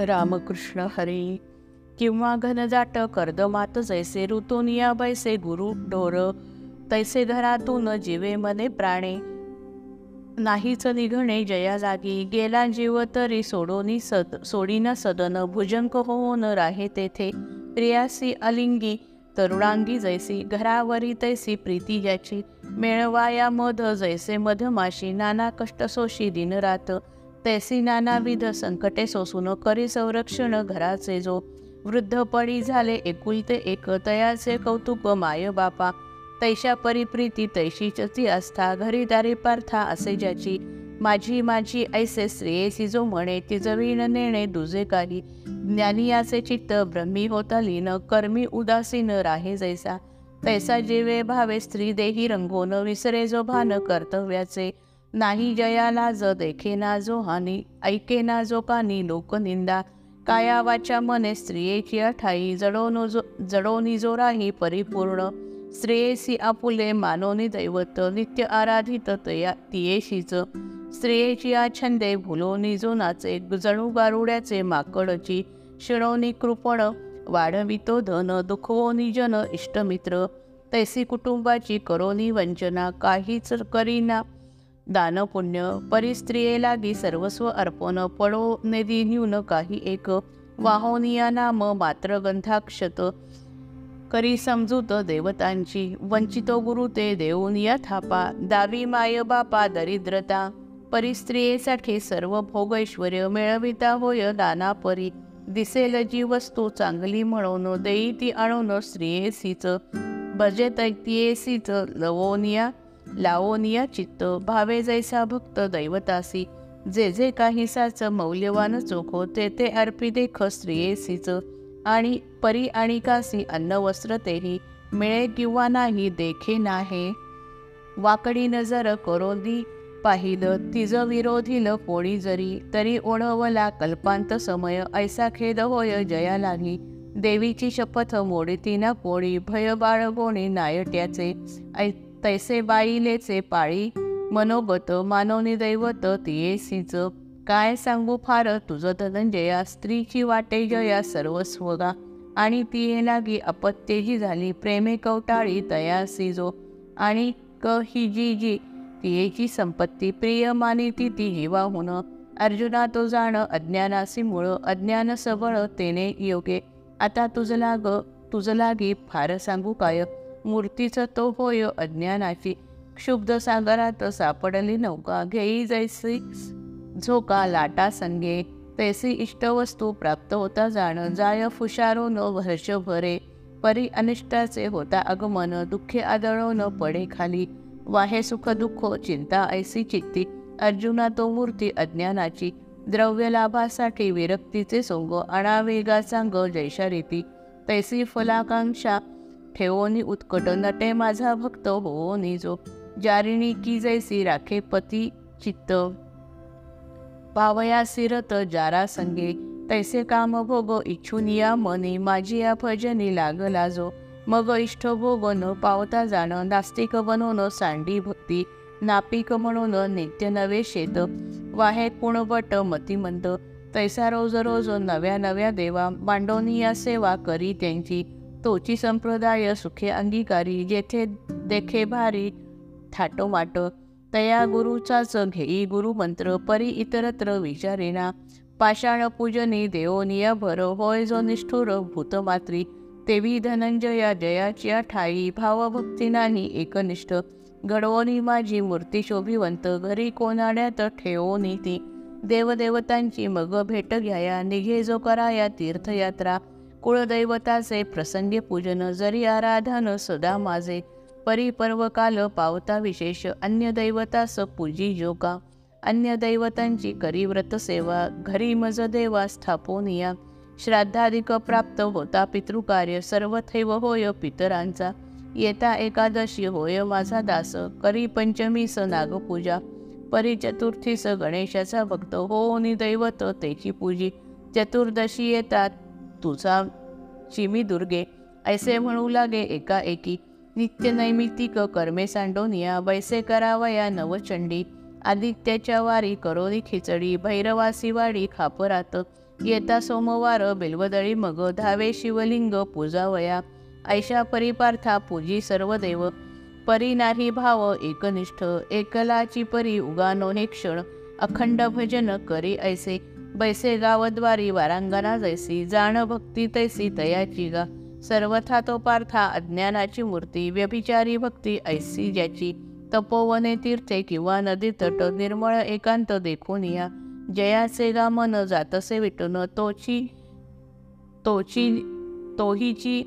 रामकृष्ण हरी. किंवा घनजाट कर्दमात जैसे ऋतुनिया बैसे गुरु ढोर. तैसे घरातून जीवे मने प्राणे. नाहीच निघणे जया जागी. गेला जीव तरी सोडोनी सद सोडीना सदन. भुजंक होऊन राहे तेथे. प्रियासी अलिंगी तरुणांगी जैसी. घरावरी तैसी प्रीती ज्याची मेळवाया मध जैसे मधमाशी. नाना कष्ट सोशी दिनरात तैसी नानाविध संकटे सोसून करी संरक्षण घराचे जो वृद्धपणी झाले एकुलते एक तयाचे कौतुक माय बापा. तैशा परिप्रीती तैशीच ती आस्था घरी दारी पार्था असे ज्याची माझी माझी ऐसे स्त्रियेसी जो म्हणे तिजवीण नेणे दुजे काही. ज्ञानियाचे चित्त ब्रह्मी होता लीन कर्मी उदासीन राहे जैसा. तैसा जीवे भावे स्त्री देही रंगोन विसरे जो भान कर्तव्याचे. नाही जयाला ज देखेना जो हानी ऐकेना जो कानी लोकनिंदा काया वाचा मने स्त्रियेची अठाई जडोनो जो जडोनी जो राही परिपूर्ण. स्त्रियेसी आपुले मानोनी दैवत नित्य आराधित तया तियेशीच. स्त्रियेची आछंदे भुलोनी जो नाचे जणू गारुड्याचे माकडची. शिणोनी कृपण वाढवितो धन दुखवोनी जन इष्टमित्र. तैसी कुटुंबाची करोनी वंचना काहीच करीना. दानपुण्य परिस्त्रिये लागी सर्वस्व अर्पण पडो नेदी न्यून काही एक वाहोनिया नाम मात्र गंधाक्षत. करी समजूत देवतांची वंचितो गुरु ते देऊन या थापा. दावी माय बापा दरिद्रता परिस्त्रियेसाठी सर्व भोगैश्वर्य मिळविता होय दाना परी. दिसेल जी वस्तू चांगली म्हणून देई ती आणून स्त्रियेसीच भजे तैतियेसीच लवोनिया लावोनिया चित्त भावे जैसा भक्त दैवतासी जे जे काही साच मौल्यवान चोखो ते ते अर्पी देख स्त्रियेसीच आणि परी आणि कासी अन्न वस्त्र तेही मिळे किंवा नाही देखे नाहे. वाकडी नजर करोदी पाहिलं तिज विरोधील कोणी जरी तरी ओढवला कल्पांत समय ऐसा खेद होय जया लागी देवीची शपथ मोडती ना कोणी भय बाळगोणी नायट्याचे ऐ तैसे बाईलेचे पाळी. मनोगत मानवनी दैवत तियेसीच काय सांगू फार तुझं धनंजया स्त्रीची वाटे जया सर्वस्वगा आणि तिये लागी अपत्यजी झाली प्रेमे कवटाळी तयासी जो आणि क ही जी जी तियेची संपत्ती प्रिय मानी ती ती जीवा होण अर्जुना तो जाण अज्ञानासी मुळ अज्ञान सबळ तेने योगे. आता तुझ लाग तुझ लागी फार सांगू काय? मूर्तीचा तो होय अज्ञानाची. क्षुब्ध सागरात सापडली नौका घेई जैसी झोका लाटा संगे तैसी इष्टवस्तू प्राप्त होता जाण जाय फुशारो न वर्ष भरे परी अनिष्टाचे होता आगमन दुःखे आदळो न पडे खाली. वाहे सुख दुःख चिंता ऐसी चित्ती. अर्जुना तो मूर्ती अज्ञानाची. द्रव्य लाभासाठी विरक्तीचे सोंग अणावेगा सांग जैशा रीती. तैसी फलाकांक्षा ठेवोनी उत्कट नटे माझा भक्त हो निजो जारिणी की जैसी राखे पती चित्त. पावया सिरत जारा संगे तैसे काम भोग इच्छुनिया मनी माझी या भजनी लागला जो. मग इष्ट भोग न पावता जाणं नास्तिक बनवणं सांडी भक्ती नापिक म्हणून नित्य नवे शेत. वाहे कुणवट मतिमंत तैसा रोज रोज नव्या नव्या देवा मांडोनी या सेवा करी त्यांची. तोची संप्रदाय सुखे अंगीकारी जेथे देखे भारी थाटोमाट तया गुरुचाच घेई गुरुमंत्र परी इतरत्र विचारेना पाषाण पूजनी देवोनिया भर होय जो निष्ठुर भूतमात्री तेवी धनंजया जयाच्या ठाई भावभक्तीनानी एकनिष्ठ घडवोनी माझी मूर्ती शोभिवंत घरी कोणाड्यात ठेवोनी ती देवदेवतांची मग भेट घ्याया निघे जो कराया तीर्थयात्रा कुळदैवताचे प्रसंगे पूजन जरी आराधन सदा माझे परिपर्व काल पावता विशेष अन्य दैवतास पूजी जोका अन्य दैवतांची करी व्रत सेवा घरी मज देवा स्थापोनिया श्राद्धाधिक प्राप्त होता पितृकार्य सर्वथैव होय पितरांचा. येता एकादशी होय माझा दास करी पंचमीस नागपूजा. परी चतुर्थीस गणेशाचा भक्त हो नि दैवत तेची पूजी. चतुर्दशी येतात तुझा चिमी दुर्गे ऐसे म्हणू लागे एका एकी नित्य कर्मे सांडोनिया बैसे करावया नवचंडी. आदित्याच्या वारी करोनी खिचडी भैरवासी वाडी खापरात. येता सोमवार बिल्वदळी मग धावे शिवलिंग पूजावया. ऐशा परिपार्था पूजी सर्व देव. परी नाही भाव एकनिष्ठ एकलाची परी उगानो हे क्षण. अखंड भजन करी ऐसे. बैसे गावद्वारी वारांगणा जैसी जाण भक्ती तैसी तयाची गा. सर्वथा तो पार्था अज्ञानाची मूर्ती व्यभिचारी भक्ती ऐसी ज्याची. तपोवने तीर्थे किंवा नदी तट निर्मळ एकांत देखून या. जयाचे गा मन जातसे विटून तोची तोची तोहीची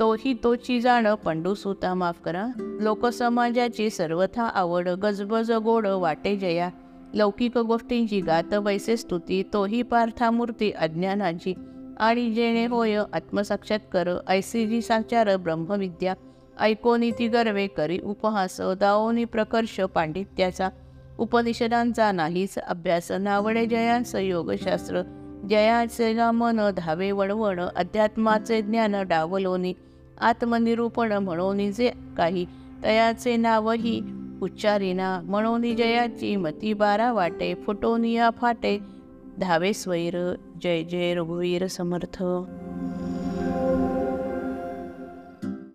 तोही तोची जाण पंडूसुता माफ करा. लोकसमाजाची सर्वथा आवड गजबज गोड वाटे जया. लौकिक गोष्टींची गात वैसे स्तुती तोही पार्थामूर्ती अज्ञानाची. आणि जेणे होय आत्मसाक्षात्कार ऐसी जी साचार ब्रह्मविद्या ऐकोनी ती गर्वे करी उपहास दाओनी प्रकर्ष पांडित्याचा उपनिषदांचा नाहीच अभ्यास नावडे जयांस योगशास्त्र जयाचे मन धावे वणवण अध्यात्माचे ज्ञान डावलोनी आत्मनिरूपण म्हणून जे काही तयाचे नावही उच्चारिना म्हणून जयाची मती बारा वाटे फुटोनिया फाटे धावे स्वैर जय जय रघुवीर समर्थ